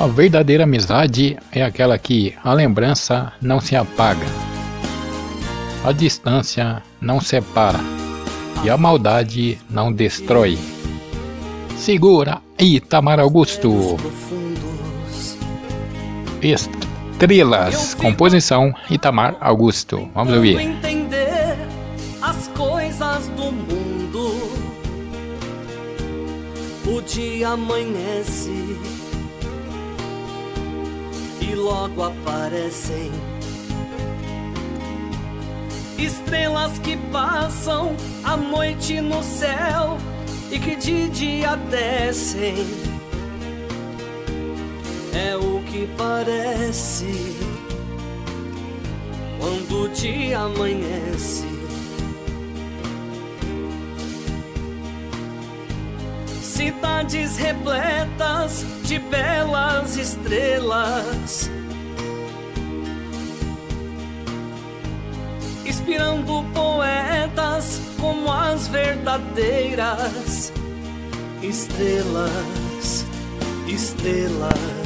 A verdadeira amizade é aquela que a lembrança não se apaga, a distância não separa e a maldade não destrói. Segura Itamar Augusto. Estrelas, composição Itamar Augusto. Vamos ouvir. entender as coisas do mundo. O dia amanhece logo aparecem estrelas que passam a noite no céu e que de dia descem. É o que parece quando o dia amanhece. Cidades repletas de belas estrelas, inspirando poetas como as verdadeiras estrelas, estrelas.